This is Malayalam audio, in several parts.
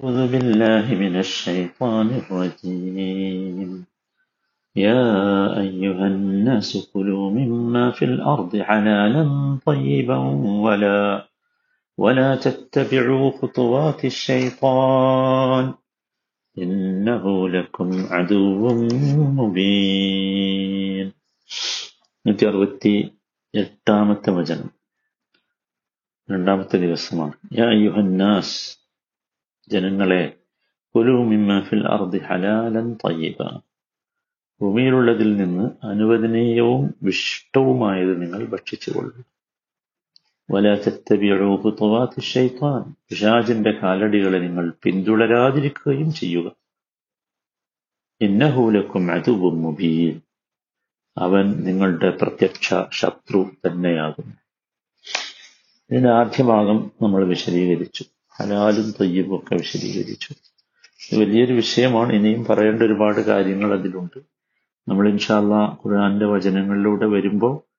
أعوذ بالله من الشيطان الرجيم يا أيها الناس كلوا مما في الأرض حلالا طيبا ولا ولا تتبعوا خطوات الشيطان إنه لكم عدو مبين നൂറ്റി അറുപത്തി എട്ടാമത്തെ വചനം രണ്ടാമത്തെ ദിവസമാണ് യാ യുഹന്നാസ് ജനങ്ങളെ ഫിൽ അർദി ഹലാലൻ ഭൂമിയിലുള്ളതിൽ നിന്ന് അനുവദനീയവും വിഷ്ടവുമായത് നിങ്ങൾ ഭക്ഷിച്ചുകൊള്ളു വല തത്തബിഉ ഖുതുവാത്തി ശൈത്താൻ. പിശാചിന്റെ കാലടികളെ നിങ്ങൾ പിന്തുടരാതിരിക്കുകയും ചെയ്യുക. ഇന്നഹു അതുവും മുബീൻ. അവൻ നിങ്ങളുടെ പ്രത്യക്ഷ ശത്രു തന്നെയാകുന്നു. ഇതിന്റെ ആദ്യ ഭാഗം നമ്മൾ വിശദീകരിച്ചു. ഹലാലും തയ്യബും ഒക്കെ വിശദീകരിച്ചു. വലിയൊരു വിഷയമാണ്. ഇനിയും പറയേണ്ട ഒരുപാട് കാര്യങ്ങൾ അതിലുണ്ട്. നമ്മൾ ഇൻഷാല്ല ഖുർആന്റെ വചനങ്ങളിലൂടെ വരുമ്പോൾ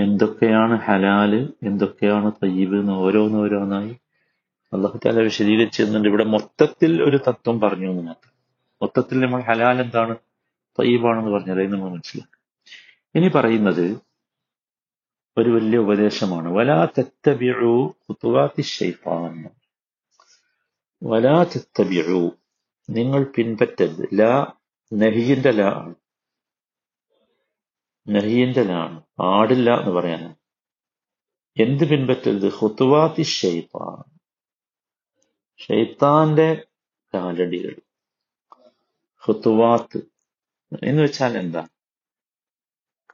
എന്തൊക്കെയാണ് ഹലാൽ എന്തൊക്കെയാണ് തയ്യബ് എന്ന് ഓരോന്നോരോന്നായി അള്ളാഹു താല വിശദീകരിച്ചു തന്നിട്ട് ഇവിടെ മൊത്തത്തിൽ ഒരു തത്വം പറഞ്ഞു എന്ന് മാത്രം മൊത്തത്തിൽ നമ്മൾ ഹലാൽ എന്താണ്? തയ്യബാണെന്ന് പറഞ്ഞത് നമ്മൾ മനസ്സിലാക്കി ഇനി പറയുന്നത് ഒരു വലിയ ഉപദേശമാണ്. വലാ തെത്തബിഴു കുത്തുവാത്തി ഷെയ്ഫാൻ വലാ തെത്തബിഴു നിങ്ങൾ പിൻപറ്റരുത്. ലാ നഹിയിന്റെ ലാ ആണ്. നഹിയിന്റെ ലാ ആണ്. പാടില്ല എന്ന് പറയാനാണ്. എന്ത് പിൻപറ്റരുത്? ഹുത്തുവാത്തി ഷെയ്ത്താൻ ഷെയ്ത്താന്റെ കാലടികൾ. ഹുത്തുവാത്ത് എന്ന് വെച്ചാൽ എന്താ?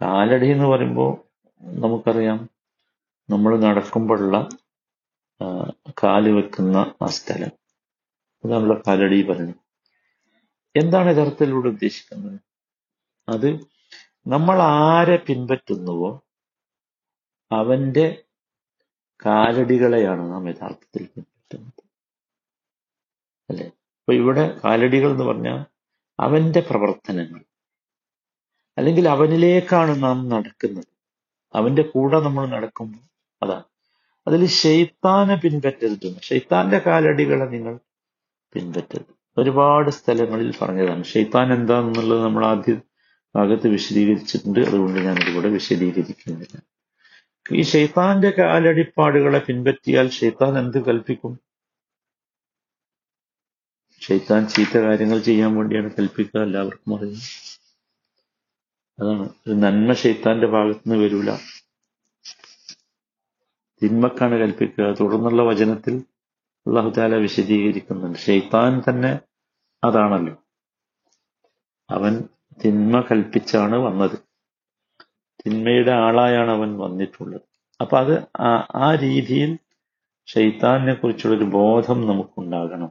കാലടി എന്ന് പറയുമ്പോൾ നമുക്കറിയാം നമ്മൾ നടക്കുമ്പോഴുള്ള കാൽ വെക്കുന്ന ആ സ്ഥലം. അതാണല്ലോ കാലടി പറഞ്ഞു. എന്താണ് യഥാർത്ഥത്തിലൂടെ ഉദ്ദേശിക്കുന്നത്? അത് നമ്മൾ ആരെ പിൻപറ്റുന്നുവോ അവന്റെ കാലടികളെയാണ് നാം യഥാർത്ഥത്തിൽ പിൻപറ്റുന്നത്. അല്ലെ? അപ്പൊ ഇവിടെ കാലടികൾ എന്ന് പറഞ്ഞാൽ അവന്റെ പ്രവർത്തനങ്ങൾ. അല്ലെങ്കിൽ അവനിലേക്കാണ് നാം നടക്കുന്നത്. അവന്റെ കൂടെ നമ്മൾ നടക്കുമ്പോൾ അതാണ്. അതിൽ ശൈത്താനെ പിൻപറ്റരുത്. ശൈത്താന്റെ കാലടികളെ നിങ്ങൾ പിൻപറ്റരുത്. ഒരുപാട് സ്ഥലങ്ങളിൽ പറഞ്ഞതാണ്. ഷെയ്ത്താൻ എന്താണെന്നുള്ളത് നമ്മൾ ആദ്യ ഭാഗത്ത് വിശദീകരിച്ചിട്ടുണ്ട്. അതുകൊണ്ട് ഞാൻ ഇതിവിടെ വിശദീകരിക്കുന്നില്ല. ഈ ഷെയ്ത്താന്റെ കാലടിപ്പാടുകളെ പിൻപറ്റിയാൽ ഷെയ്ത്താൻ എന്ത് കൽപ്പിക്കും? ഷെയ്ത്താൻ ചീത്ത കാര്യങ്ങൾ ചെയ്യാൻ വേണ്ടിയാണ് കൽപ്പിക്കുക എല്ലാവർക്കും അറിയാം. അതാണ്. ഒരു നന്മ ഷെയ്ത്താന്റെ ഭാഗത്തുനിന്ന് വരൂല. തിന്മക്കാണ് കൽപ്പിക്കുക. തുടർന്നുള്ള വചനത്തിൽ അള്ളാഹു താല വിശദീകരിക്കുന്നുണ്ട്. ഷെയ്ത്താൻ തന്നെ അതാണല്ലോ. അവൻ തിന്മ കൽപ്പിച്ചാണ് വന്നത്. തിന്മയുടെ ആളായാണ് അവൻ വന്നിട്ടുള്ളത്. അപ്പൊ അത് ആ- ആ രീതിയിൽ ഷെയ്ത്താനെ കുറിച്ചുള്ളൊരു ബോധം നമുക്കുണ്ടാകണം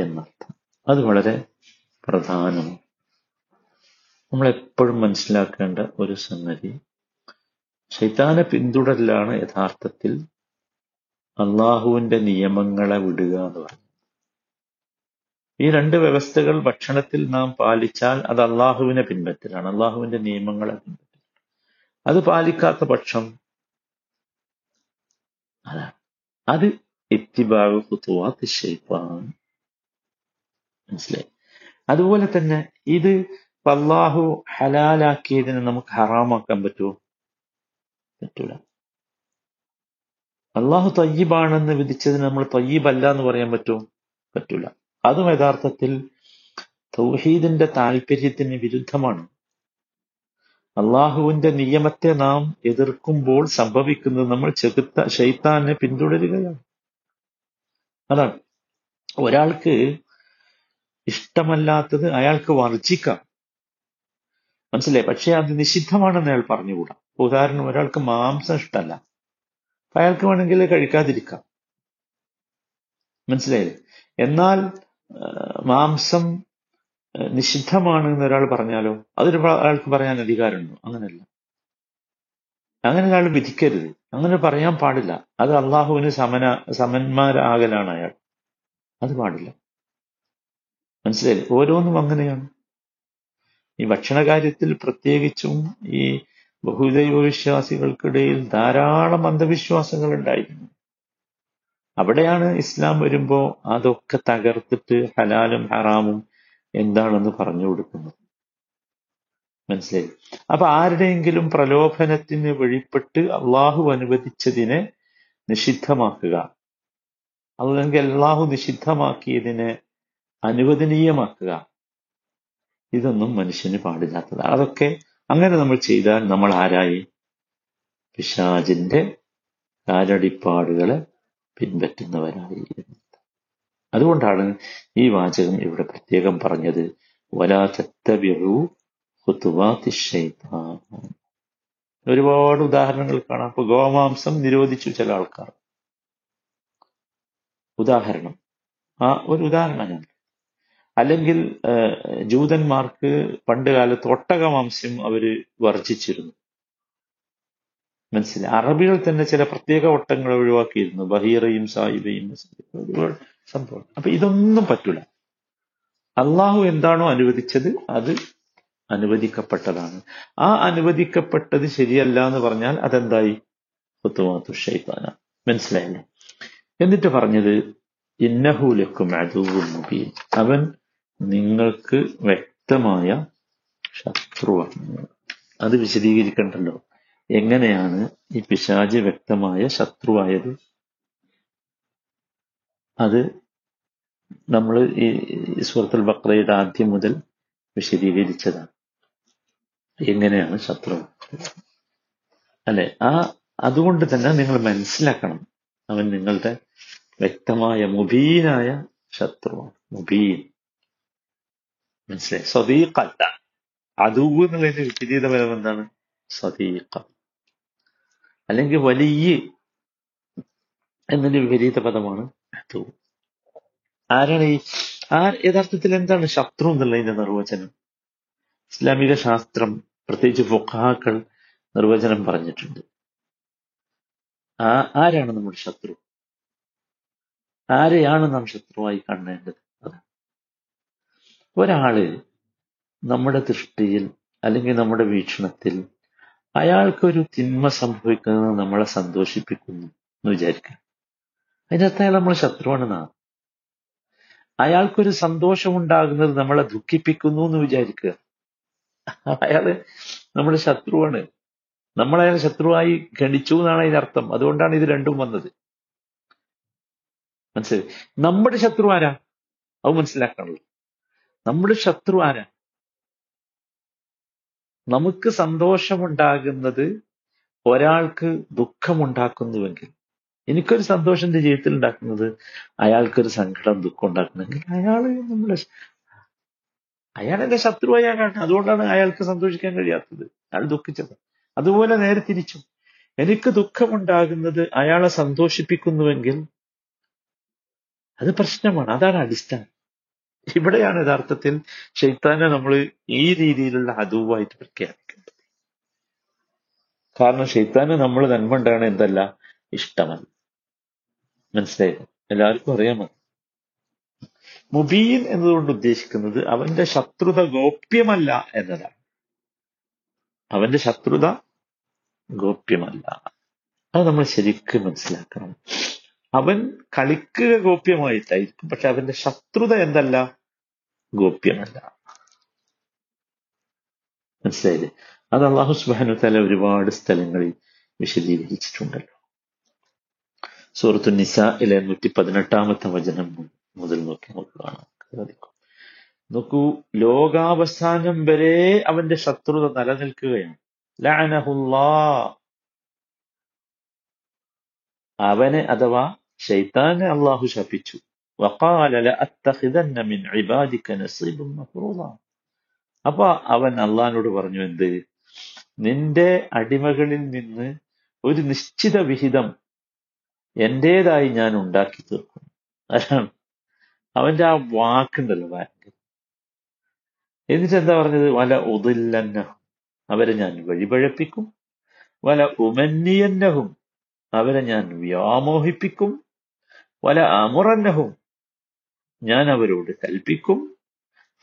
എന്നർത്ഥം. അത് വളരെ പ്രധാനമാണ്. നമ്മളെപ്പോഴും മനസ്സിലാക്കേണ്ട ഒരു സംഗതി ഷെയ്ത്താനെ പിന്തുടരലാണ് യഥാർത്ഥത്തിൽ അള്ളാഹുവിന്റെ നിയമങ്ങളെ വിടുക എന്ന് പറഞ്ഞു. ഈ രണ്ട് വ്യവസ്ഥകൾ ഭക്ഷണത്തിൽ നാം പാലിച്ചാൽ അത് അള്ളാഹുവിനെ പിൻപറ്റലാണ്. അള്ളാഹുവിന്റെ നിയമങ്ങളെ പിൻപറ്റൽ അത് പാലിക്കാത്ത പക്ഷം അതാണ് അത് എത്തിബാവ് കുത്തുവാത്ത് ശൈപ്പാണ് മനസ്സിലായി? അതുപോലെ തന്നെ ഇത് അള്ളാഹു ഹലാലാക്കിയതിനെ നമുക്ക് ഹറാമാക്കാൻ പറ്റുമോ? പറ്റൂല. അള്ളാഹു തയ്യീബാണെന്ന് വിധിച്ചതിന് നമ്മൾ തയ്യീബല്ല എന്ന് പറയാൻ പറ്റുമോ പറ്റൂല. അതും യഥാർത്ഥത്തിൽ തൗഹീദിന്റെ താല്പര്യത്തിന് വിരുദ്ധമാണ്. അള്ളാഹുവിന്റെ നിയമത്തെ നാം എതിർക്കുമ്പോൾ സംഭവിക്കുന്നത് നമ്മൾ ചെകുത്ത ഷെയ്ത്താനെ പിന്തുടരുകയാണ്. അതാണ്. ഒരാൾക്ക് ഇഷ്ടമല്ലാത്തത് അയാൾക്ക് വർജിക്കാം. മനസ്സിലായി? പക്ഷെ അത് നിഷിദ്ധമാണെന്ന് അയാൾ പറഞ്ഞുകൂടാ. ഉദാഹരണം ഒരാൾക്ക് മാംസം ഇഷ്ടമല്ല. അയാൾക്ക് വേണമെങ്കിൽ കഴിക്കാതിരിക്കാം. മനസ്സിലായില്ലേ? എന്നാൽ മാംസം നിഷിദ്ധമാണ് എന്ന് ഒരാൾ പറഞ്ഞാലോ? അതൊരു അയാൾക്ക് പറയാൻ അധികാരമുണ്ടോ? അങ്ങനെയല്ല. അങ്ങനെ ഒരാൾ വിധിക്കരുത്. അങ്ങനെ പറയാൻ പാടില്ല. അത് അള്ളാഹുവിന് സമന സമന്മാരാകലാണ് അയാൾ. അത് പാടില്ല. മനസ്സിലായില്ലേ? ഓരോന്നും അങ്ങനെയാണ്. ഈ ഭക്ഷണകാര്യത്തിൽ പ്രത്യേകിച്ചും ഈ ബഹുദൈവ വിശ്വാസികൾക്കിടയിൽ ധാരാളം അന്ധവിശ്വാസങ്ങൾ ഉണ്ടായിരുന്നു അവിടെയാണ് ഇസ്ലാം വരുമ്പോ അതൊക്കെ തകർത്തിട്ട് ഹലാലും ഹറാമും എന്താണെന്ന് പറഞ്ഞു കൊടുക്കുന്നത്. മനസ്സിലായി? അപ്പൊ ആരുടെയെങ്കിലും പ്രലോഭനത്തിന് വഴിപ്പെട്ട് അള്ളാഹു അനുവദിച്ചതിനെ നിഷിദ്ധമാക്കുക അല്ലെങ്കിൽ അള്ളാഹു നിഷിദ്ധമാക്കിയതിനെ അനുവദനീയമാക്കുക ഇതൊന്നും മനുഷ്യന് പാടില്ലാത്തതാണ്. അതൊക്കെ അങ്ങനെ നമ്മൾ ചെയ്താൽ നമ്മൾ ആരായി? പിശാജിന്റെ കാലടിപ്പാടുകളെ പിൻപറ്റുന്നവരായി അതുകൊണ്ടാണ് ഈ വാചകം ഇവിടെ പ്രത്യേകം പറഞ്ഞത്. വലാ ഒരുപാട് ഉദാഹരണങ്ങൾ കാണാം. ഇപ്പൊ ഗോമാംസം നിരോധിച്ചു ചില ആൾക്കാർ. ഉദാഹരണം. ആ ഒരു ഉദാഹരണം അല്ലെങ്കിൽ ജൂതന്മാർക്ക് പണ്ടുകാലത്ത് ഒട്ടക മാംസ്യം അവർ വർജിച്ചിരുന്നു. മനസ്സിലായി? അറബികൾ തന്നെ ചില പ്രത്യേക ഒട്ടങ്ങൾ ഒഴിവാക്കിയിരുന്നു. ബഹീറയും സായിബയും സംഭവം. അപ്പൊ ഇതൊന്നും പറ്റൂല. അള്ളാഹു എന്താണോ അനുവദിച്ചത് അത് അനുവദിക്കപ്പെട്ടതാണ്. ആ അനുവദിക്കപ്പെട്ടത് ശരിയല്ല എന്ന് പറഞ്ഞാൽ അതെന്തായി? ഹുത്തുമാത്തു ഷെയ്ത്താന മനസ്സിലായല്ലേ? എന്നിട്ട് പറഞ്ഞത് ഇന്നഹൂലക്കും മുബീൻ. അവൻ നിങ്ങൾക്ക് വ്യക്തമായ ശത്രുവാണ്. അത് വിശദീകരിക്കണ്ടല്ലോ. എങ്ങനെയാണ് ഈ പിശാജ് വ്യക്തമായ ശത്രുവായത്? അത് നമ്മൾ ഈ സുഹൃത്തുൽ ബക്രയുടെ ആദ്യം മുതൽ വിശദീകരിച്ചതാണ്. എങ്ങനെയാണ് ശത്രു? അല്ലെ? ആ അതുകൊണ്ട് തന്നെ നിങ്ങൾ മനസ്സിലാക്കണം. അവൻ നിങ്ങളുടെ വ്യക്തമായ മുബീനായ ശത്രുവാണ്. മുബീൻ. മനസ്സിലായി? സ്വദീഖല്ല അതുവ് എന്നുള്ളതിന്റെ വിപരീത ഫലം എന്താണ് സ്വദീഖ അല്ലെങ്കിൽ വലിയ എന്നതിന്റെ വിപരീത പദമാണ് അതു ആരാണ് ഈ ആ യഥാർത്ഥത്തിൽ എന്താണ് ശത്രു എന്നുള്ളതിന്റെ നിർവചനം? ഇസ്ലാമിക ശാസ്ത്രം പ്രത്യേകിച്ച് ഫുഖാക്കൾ നിർവചനം പറഞ്ഞിട്ടുണ്ട്. ആ ആരാണ് നമ്മുടെ ശത്രു? ആരെയാണ് നാം ശത്രുവായി കാണേണ്ടത്? ഒരാൾ നമ്മുടെ ദൃഷ്ടിയിൽ അല്ലെങ്കിൽ നമ്മുടെ വീക്ഷണത്തിൽ അയാൾക്കൊരു തിന്മ സംഭവിക്കുന്നത് നമ്മളെ സന്തോഷിപ്പിക്കുന്നു എന്ന് വിചാരിക്കുക. അതിനകത്ത് അയാൾ നമ്മളെ ശത്രുവാണെന്നാണ് അയാൾക്കൊരു സന്തോഷം ഉണ്ടാകുന്നത് നമ്മളെ ദുഃഖിപ്പിക്കുന്നു എന്ന് വിചാരിക്കുക. അയാൾ നമ്മുടെ ശത്രുവാണ്. നമ്മളയാൾ ശത്രുവായി ഗണിച്ചു എന്നാണ് അതിനർത്ഥം അതുകൊണ്ടാണ് ഇത് രണ്ടും വന്നത്. മനസ്സിലായി? നമ്മുടെ ശത്രു ആരാ? അത് മനസ്സിലാക്കാനുള്ളൂ നമ്മുടെ ശത്രു ആരാ? നമുക്ക് സന്തോഷമുണ്ടാകുന്നത് ഒരാൾക്ക് ദുഃഖമുണ്ടാക്കുന്നുവെങ്കിൽ. എനിക്കൊരു സന്തോഷം എന്റെ ജീവിതത്തിൽ ഉണ്ടാക്കുന്നത് അയാൾക്കൊരു സങ്കടം ദുഃഖം ഉണ്ടാക്കുന്നെങ്കിൽ അയാൾ നമ്മുടെ അയാൾ എന്റെ ശത്രുവായാണ് അതുകൊണ്ടാണ് അയാൾക്ക് സന്തോഷിക്കാൻ കഴിയാത്തത്. അയാൾ ദുഃഖിച്ചത്. അതുപോലെ നേരെ തിരിച്ചു. എനിക്ക് ദുഃഖമുണ്ടാകുന്നത് അയാളെ സന്തോഷിപ്പിക്കുന്നുവെങ്കിൽ അത് പ്രശ്നമാണ്. അതാണ് അടിസ്ഥാനം. ഇവിടെയാണ് യഥാർത്ഥത്തിൽ ഷെയ്ത്താനെ നമ്മൾ ഈ രീതിയിലുള്ള അതുവായിട്ട് പ്രഖ്യാപിക്കേണ്ടത്. കാരണം ഷെയ്ത്താന് നമ്മൾ നന്മണ്ടാണ് എന്തല്ല? ഇഷ്ടമല്ല. മനസ്സിലായത് എല്ലാവർക്കും അറിയാമോ മുബീൻ എന്നതുകൊണ്ട് ഉദ്ദേശിക്കുന്നത് അവന്റെ ശത്രുത ഗോപ്യമല്ല എന്നതാണ്. അവന്റെ ശത്രുത ഗോപ്യമല്ല. അത് നമ്മൾ ശരിക്കും മനസ്സിലാക്കണം. അവൻ കളിക്കുക ഗോപ്യമായിട്ടായിരിക്കും പക്ഷെ അവന്റെ ശത്രുത എന്തല്ല? ഗോപ്യമല്ല. മനസ്സിലായില്ലേ? അത് അള്ളാഹു സുബാനു തല ഒരുപാട് സ്ഥലങ്ങളിൽ വിശദീകരിച്ചിട്ടുണ്ടല്ലോ. സൂറത്തു നിസയിലെ നൂറ്റി പതിനെട്ടാമത്തെ വചനം മുതൽ നോക്കി നമുക്ക് കാണാൻ നോക്കൂ ലോകാവസാനം വരെ അവന്റെ ശത്രുത നിലനിൽക്കുകയാണ്. അവനെ അഥവാ ഷെയ്ത്താനെ അള്ളാഹു ശപിച്ചു. അപ്പൊ അവൻ അള്ളഹാനോട് പറഞ്ഞു എന്ത്? നിന്റെ അടിമകളിൽ നിന്ന് ഒരു നിശ്ചിത വിഹിതം എന്റേതായി ഞാൻ ഉണ്ടാക്കി തീർക്കും. അതാണ്. അവന്റെ ആ വാക്കുണ്ടല്ലോ വാക്ക്. എന്നിട്ട് എന്താ പറഞ്ഞത്? വല ഒതില്ലന്നഹും അവരെ ഞാൻ വഴിപഴപ്പിക്കും. വല ഉമന്നിയന്നഹും. അവരെ ഞാൻ വ്യാമോഹിപ്പിക്കും. വല ആമുറന്നഹും. ഞാൻ അവരോട് കൽപ്പിക്കും.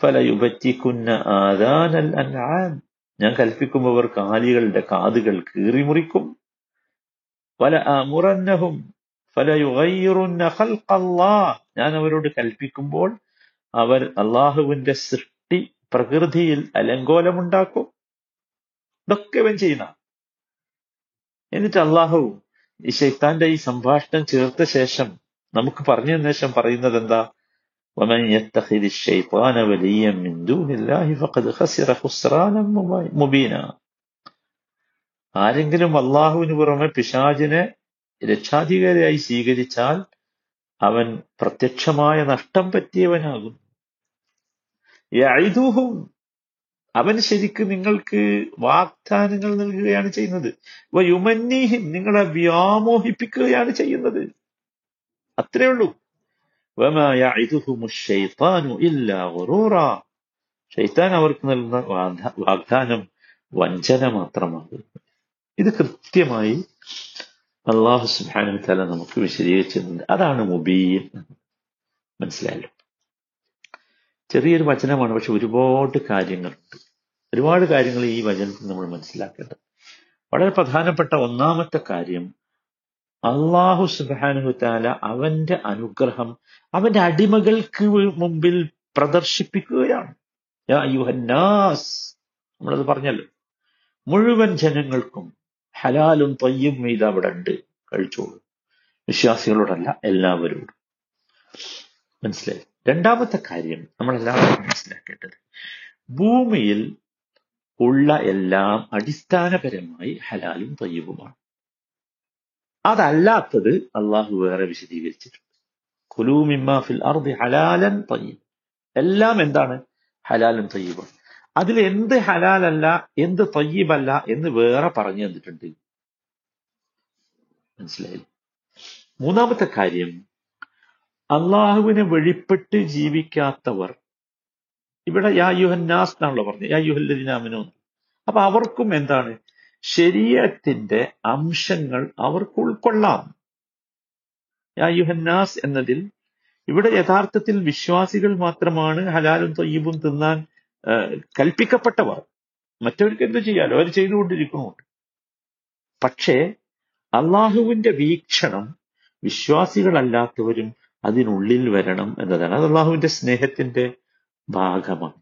ഫല ഫലയുപറ്റിക്കുന്ന ആദാനൽ അൻആം. ഞാൻ കൽപ്പിക്കുമ്പോൾ അവർ കാലികളുടെ കാതുകൾ കീറിമുറിക്കും. വല അമുറന്നഹും ഫലയുഗയ്യിറുന്ന ഖൽഖല്ലാഹ് ഞാൻ അവരോട് കൽപ്പിക്കുമ്പോൾ അവർ അള്ളാഹുവിന്റെ സൃഷ്ടി പ്രകൃതിയിൽ അലങ്കോലമുണ്ടാക്കും. ഇതൊക്കെ ഇവൻ ചെയ്യുന്ന. എന്നിട്ട് അള്ളാഹു ഈ ശൈത്താന്റെ ഈ സംഭാഷണം ചേർത്ത ശേഷം നമുക്ക് പറഞ്ഞു തന്ന ശേഷം പറയുന്നത് എന്താ ومن يتخذ الشيطان وليا من دون الله فقد خسر خسرانا مبينا ആരെങ്കിലും അള്ളാഹുവിന് പുറമെ പിശാചിനെ രക്ഷാധികാരിയായി സ്വീകരിച്ചാൽ അവൻ പ്രത്യക്ഷമായ നഷ്ടം പറ്റിയവനാകും യഅിദുഹും അവൻ ശരിക്ക് നിങ്ങൾക്ക് വാഗ്ദാനങ്ങൾ നൽകുകയാണ് ചെയ്യുന്നത് വയുമന്നീഹിം നിങ്ങളെ വ്യാമോഹിപ്പിക്കുകയാണ് ചെയ്യുന്നത് അത്രേ ഉള്ളൂ. ഷെയ്ത്താൻ അവർക്ക് നൽകുന്ന വാഗ്ദാനം വഞ്ചന മാത്രമാണ്. ഇത് കൃത്യമായി അള്ളാഹു തആല നമുക്ക് വിശദീകരിച്ചിട്ടുണ്ട്. അതാണ് മുബീൻ. മനസ്സിലായല്ലോ? ചെറിയൊരു വചനമാണ് പക്ഷെ ഒരുപാട് കാര്യങ്ങളുണ്ട് ഒരുപാട് കാര്യങ്ങൾ ഈ വചനത്തിൽ നമ്മൾ മനസ്സിലാക്കേണ്ടത്. വളരെ പ്രധാനപ്പെട്ട ഒന്നാമത്തെ കാര്യം അള്ളാഹു സുബ്ഹാനഹു താല അവന്റെ അനുഗ്രഹം അവന്റെ അടിമകൾക്ക് മുമ്പിൽ പ്രദർശിപ്പിക്കുകയാണ്. യാ അയ്യുഹന്നാസ്. നമ്മളത് പറഞ്ഞല്ലോ. മുഴുവൻ ജനങ്ങൾക്കും ഹലാലും തൊയ്യും ഇത് അവിടെ ഉണ്ട്. കഴിച്ചോളൂ. വിശ്വാസികളോടല്ല എല്ലാവരോടും. മനസ്സിലായി? രണ്ടാമത്തെ കാര്യം നമ്മളെല്ലാവരും മനസ്സിലാക്കേണ്ടത്. ഭൂമിയിൽ ഉള്ള എല്ലാം അടിസ്ഥാനപരമായി ഹലാലും തൊയ്യവുമാണ് അതല്ലാത്തത് അള്ളാഹു വേറെ വിശദീകരിച്ചിട്ടുണ്ട്. കുലൂ മിമ്മാ ഫിൽ അർദി ഹലാലൻ തയ്യബ്. എല്ലാം എന്താണ്? ഹലാലും തയ്യബാണ് അതിൽ എന്ത് ഹലാലല്ല എന്ത് തയ്യബല്ല എന്ന് വേറെ പറഞ്ഞു തന്നിട്ടുണ്ട്. മനസ്സിലായി മൂന്നാമത്തെ കാര്യം അള്ളാഹുവിനെ വെളിപ്പെട്ട് ജീവിക്കാത്തവർ ഇവിടെ യാ യുഹന്നാസ് എന്നാണല്ലോ പറഞ്ഞത് യാ യുഹല്ലദിനാമിനോ അപ്പൊ അവർക്കും എന്താണ്? ശരീരത്തിന്റെ അംശങ്ങൾ അവർക്ക് ഉൾക്കൊള്ളാം. യാ യുഹന്നാസ് എന്നതിൽ ഇവിടെ യഥാർത്ഥത്തിൽ വിശ്വാസികൾ മാത്രമാണ് ഹലാലും തൊയ്യബും തിന്നാൻ കൽപ്പിക്കപ്പെട്ടവർ. മറ്റവർക്ക് എന്ത് ചെയ്യാലോ? അവർ ചെയ്തുകൊണ്ടിരിക്കുന്നുണ്ട്. പക്ഷേ അള്ളാഹുവിന്റെ വീക്ഷണം വിശ്വാസികളല്ലാത്തവരും അതിനുള്ളിൽ വരണം എന്നതാണ്. അത് അള്ളാഹുവിന്റെ സ്നേഹത്തിന്റെ ഭാഗമാണ്.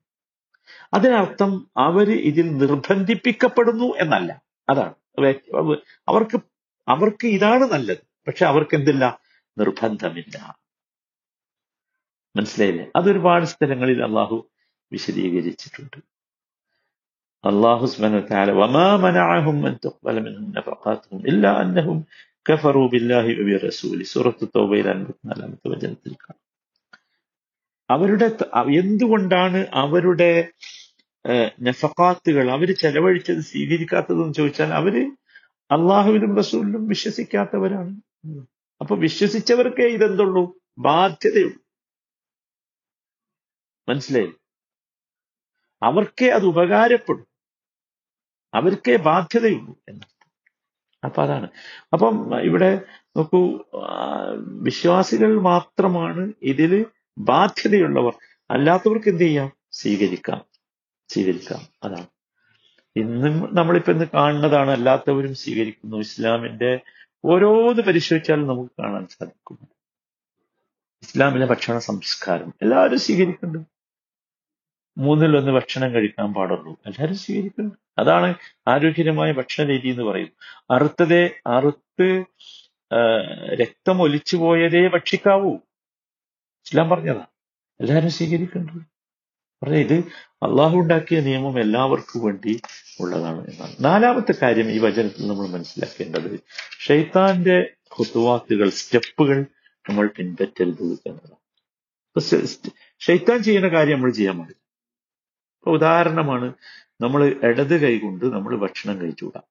അതിനർത്ഥം അവർ ഇതിൽ നിർബന്ധിപ്പിക്കപ്പെടുന്നു എന്നല്ല. അതാണ്. അവർക്ക് അവർക്ക് ഇതാണ് നല്ലത്. പക്ഷെ അവർക്ക് എന്തില്ല നിർബന്ധമില്ല. മനസ്സിലായില്ലേ? അതൊരുപാട് സ്ഥലങ്ങളിൽ അള്ളാഹു വിശദീകരിച്ചിട്ടുണ്ട്. അള്ളാഹു സുബ്ഹാനഹു വതആല അൻ തുഖ്ബല മിൻഹും നഫഖാത്തുഹും ഇല്ലാ അന്നഹും കഫറു ബില്ലാഹി വബിറസൂലി സൂറത്ത് തൗബയിൽ 54ാമത്തെ വചനത്തിൽ കാണാം. അവരുടെ എന്തുകൊണ്ടാണ് അവരുടെ ഏഹ്, നഫഖാത്തുകൾ അവർ ചെലവഴിച്ചത് സ്വീകരിക്കാത്തതെന്ന് ചോദിച്ചാൽ അവർ അള്ളാഹുവിനും റസൂലിനും വിശ്വസിക്കാത്തവരാണ്. അപ്പൊ വിശ്വസിച്ചവർക്കേ ഇതെന്തുള്ളൂ? ബാധ്യതയുള്ളൂ. മനസ്സിലായി? അവർക്കേ അത് ഉപകാരപ്പെടും. അവർക്കേ ബാധ്യതയുള്ളൂ എന്ന്. അപ്പൊ അതാണ്. അപ്പം ഇവിടെ നോക്കൂ വിശ്വാസികൾ മാത്രമാണ് ഇതിൽ ബാധ്യതയുള്ളവർ. അല്ലാത്തവർക്ക് എന്ത് ചെയ്യാം? സ്വീകരിക്കാം. സ്വീകരിക്കാം. അതാണ്. ഇന്നും നമ്മളിപ്പോ ഇന്ന് കാണുന്നതാണ് അല്ലാത്തവരും സ്വീകരിക്കുന്നു. ഇസ്ലാമിന്റെ ഓരോന്ന് പരിശോധിച്ചാലും നമുക്ക് കാണാൻ സാധിക്കും. ഇസ്ലാമിലെ ഭക്ഷണ സംസ്കാരം. എല്ലാവരും സ്വീകരിക്കുന്നുണ്ട്. മൂന്നിലൊന്ന് ഭക്ഷണം കഴിക്കാൻ പാടുള്ളൂ. എല്ലാവരും സ്വീകരിക്കുന്നു അതാണ് ആരോഗ്യകരമായ ഭക്ഷണ രീതി എന്ന് പറയുന്നത്. അറുത്തതേ അറുത്ത് രക്തം ഒലിച്ചു പോയതേ ഭക്ഷിക്കാവൂ. ഇസ്ലാം പറഞ്ഞതാ. എല്ലാവരും സ്വീകരിക്കുന്നുണ്ട്. പറഞ്ഞ ഇത് അള്ളാഹു ഉണ്ടാക്കിയ നിയമം എല്ലാവർക്കും വേണ്ടി ഉള്ളതാണ് എന്നാണ്. നാലാമത്തെ കാര്യം ഈ വചനത്തിൽ നമ്മൾ മനസ്സിലാക്കേണ്ടത് ഷെയ്ത്താന്റെ ഹുത്തുവാത്തുകൾ സ്റ്റെപ്പുകൾ നമ്മൾ പിൻപറ്റരുത് എന്നതാണ്. ഷെയ്ത്താൻ ചെയ്യുന്ന കാര്യം നമ്മൾ ചെയ്യാൻ പാടില്ല. ഇപ്പൊ ഉദാഹരണമാണ് നമ്മൾ ഇടത് കൈ കൊണ്ട് നമ്മൾ ഭക്ഷണം കഴിച്ചുകൂടാം.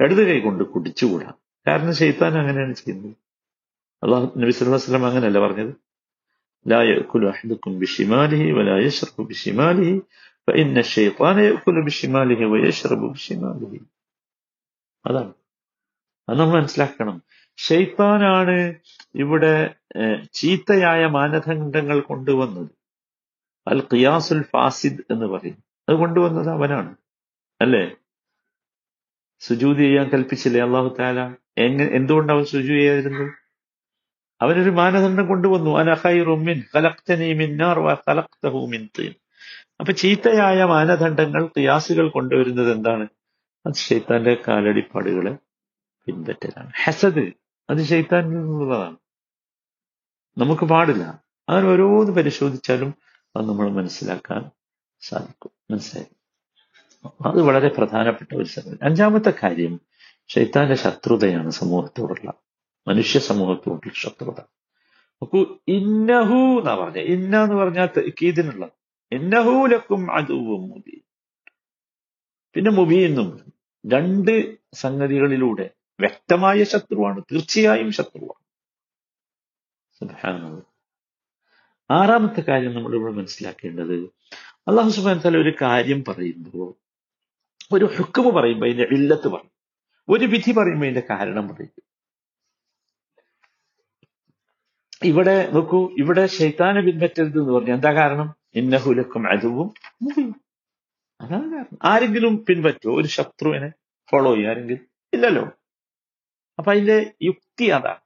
ഇടത് കൈ കൊണ്ട് കുടിച്ചുകൂടാം. കാരണം ഷെയ്ത്താൻ അങ്ങനെയാണ് ചെയ്യുന്നത്. അള്ളാഹു നബി അലൈഹി വസല്ലം അങ്ങനെയല്ല പറഞ്ഞത്. لا يأكل أحدكم بشماله ولا يشرب بشماله فإن الشيطان يأكل بشماله ويشرب بشماله അതാണ് അത് നമ്മൾ മനസ്സിലാക്കണം ഷെയ്ത്താനാണ് ഇവിടെ ഏഹ്, ചീത്തയായ മാനദണ്ഡങ്ങൾ കൊണ്ടുവന്നത് അൽ ഖിയാസുൽ ഫാസിദ് എന്ന് പറയും അത് കൊണ്ടുവന്നത് അവനാണ് അല്ലേ സുജൂദ് ചെയ്യാൻ കൽപ്പിച്ചില്ലേ അള്ളാഹു താല എങ്ങനെ എന്തുകൊണ്ട് അവൻ സുജു ചെയ്യാതിരുന്നത് അവനൊരു മാനദണ്ഡം കൊണ്ടുവന്നു. അനഹൈറുമിൻ അപ്പൊ ചീത്തയായ മാനദണ്ഡങ്ങൾ ഖിയാസുകൾ കൊണ്ടുവരുന്നത് എന്താണ്? അത് ഷെയ്ത്താന്റെ കാലടിപ്പാടുകളെ പിൻപറ്റലാണ്. ഹസദ് അത് ഷെയ്ത്താനിൽ നിന്നുള്ളതാണ്. നമുക്ക് പാടില്ല. അങ്ങനെ ഓരോന്ന് പരിശോധിച്ചാലും അത് നമ്മൾ മനസ്സിലാക്കാൻ സാധിക്കും. മനസ്സിലായി? അത് വളരെ പ്രധാനപ്പെട്ട ഒരു സംഗതി. അഞ്ചാമത്തെ കാര്യം ഷെയ്ത്താന്റെ ശത്രുതയാണ് സമൂഹത്തോടുള്ള മനുഷ്യ സമൂഹത്തോടുള്ള ശത്രുത. നോക്കൂ ഇന്നഹു എന്നാ പറഞ്ഞ? ഇന്ന എന്ന് പറഞ്ഞാൽ തെക്കീതിനുള്ള ഇന്നഹൂലക്കും അതുവും മുബീൻ. പിന്നെ മുബീന്നും രണ്ട് സംഗതികളിലൂടെ വ്യക്തമായ ശത്രുവാണ് തീർച്ചയായും ശത്രുവാണ്. ആറാമത്തെ കാര്യം നമ്മൾ ഇവിടെ മനസ്സിലാക്കേണ്ടത് അള്ളാഹു സുബാൻ തല ഒരു കാര്യം പറയുമ്പോൾ ഒരു ഹുക്കുമ് പറയുമ്പോൾ അതിന്റെ ഇല്ലത്ത് പറയും. ഒരു വിധി പറയുമ്പോൾ അതിന്റെ കാരണം പറയും. ഇവിടെ നോക്കൂ ഇവിടെ ശൈത്താനെ പിൻപറ്റരുത് എന്ന് പറഞ്ഞു. എന്താ കാരണം? ഇന്നഹുലക്കും അതുവും അതാണ് കാരണം. ആരെങ്കിലും പിൻപറ്റുമോ ഒരു ശത്രുവിനെ ഫോളോ ചെയ്യും. ആരെങ്കിലും? ഇല്ലല്ലോ. അപ്പൊ അതിന്റെ യുക്തി അതാണ്.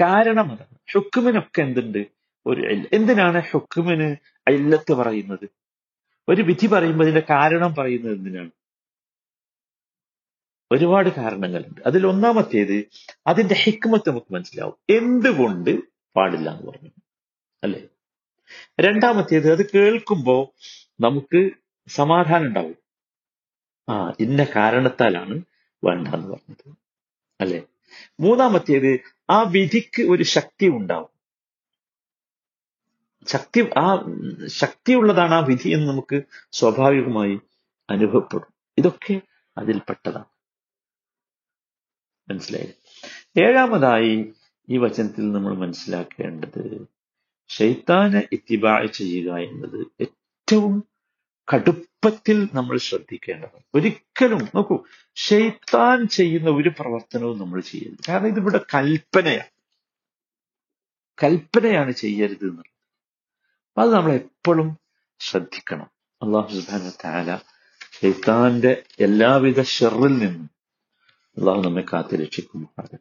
കാരണം അതാണ്. ഹുക്കുമിനൊക്കെ എന്തുണ്ട്? ഒരു. എന്തിനാണ് ഹുക്കുമിന് അല്ലത്ത് പറയുന്നത്? ഒരു വിധി പറയുമ്പോൾ അതിന്റെ കാരണം പറയുന്നത് എന്തിനാണ്? ഒരുപാട് കാരണങ്ങളുണ്ട്. അതിൽ ഒന്നാമത്തേത് അതിന്റെ ഹിക്മത്ത് നമുക്ക് മനസ്സിലാവും. എന്തുകൊണ്ട് പാടില്ല എന്ന് പറഞ്ഞു. അല്ലെ? രണ്ടാമത്തേത് അത് കേൾക്കുമ്പോൾ നമുക്ക് സമാധാനം ഉണ്ടാവും. ആ ഇന്ന കാരണത്താലാണ് വേണ്ട എന്ന് പറഞ്ഞത്. അല്ലെ? മൂന്നാമത്തേത് ആ വിധിക്ക് ഒരു ശക്തി ഉണ്ടാവും. ശക്തി ആ ശക്തിയുള്ളതാണ് ആ വിധി എന്ന് നമുക്ക് സ്വാഭാവികമായി അനുഭവപ്പെടും. ഇതൊക്കെ അതിൽപ്പെട്ടതാണ്. മനസ്സിലായി. ഏഴാമതായി ഈ വചനത്തിൽ നമ്മൾ മനസ്സിലാക്കേണ്ടത് ഷെയ്ത്താനെ ഇത്തിബായ ചെയ്യുക എന്നത് ഏറ്റവും കടുപ്പത്തിൽ നമ്മൾ ശ്രദ്ധിക്കേണ്ടതാണ്. ഒരിക്കലും നോക്കൂ ഷെയ്ത്താൻ ചെയ്യുന്ന ഒരു പ്രവർത്തനവും നമ്മൾ ചെയ്യരുത്. കാരണം ഇതിവിടെ കൽപ്പനയാണ് കൽപ്പനയാണ് ചെയ്യരുത് എന്നുള്ളത്. അത് നമ്മൾ എപ്പോഴും ശ്രദ്ധിക്കണം. അള്ളാഹു സുബാന താല ഷെയ്ത്താന്റെ എല്ലാവിധ ഷെറിൽ നിന്നും اللهم انك انت الذي تشفي المقاتل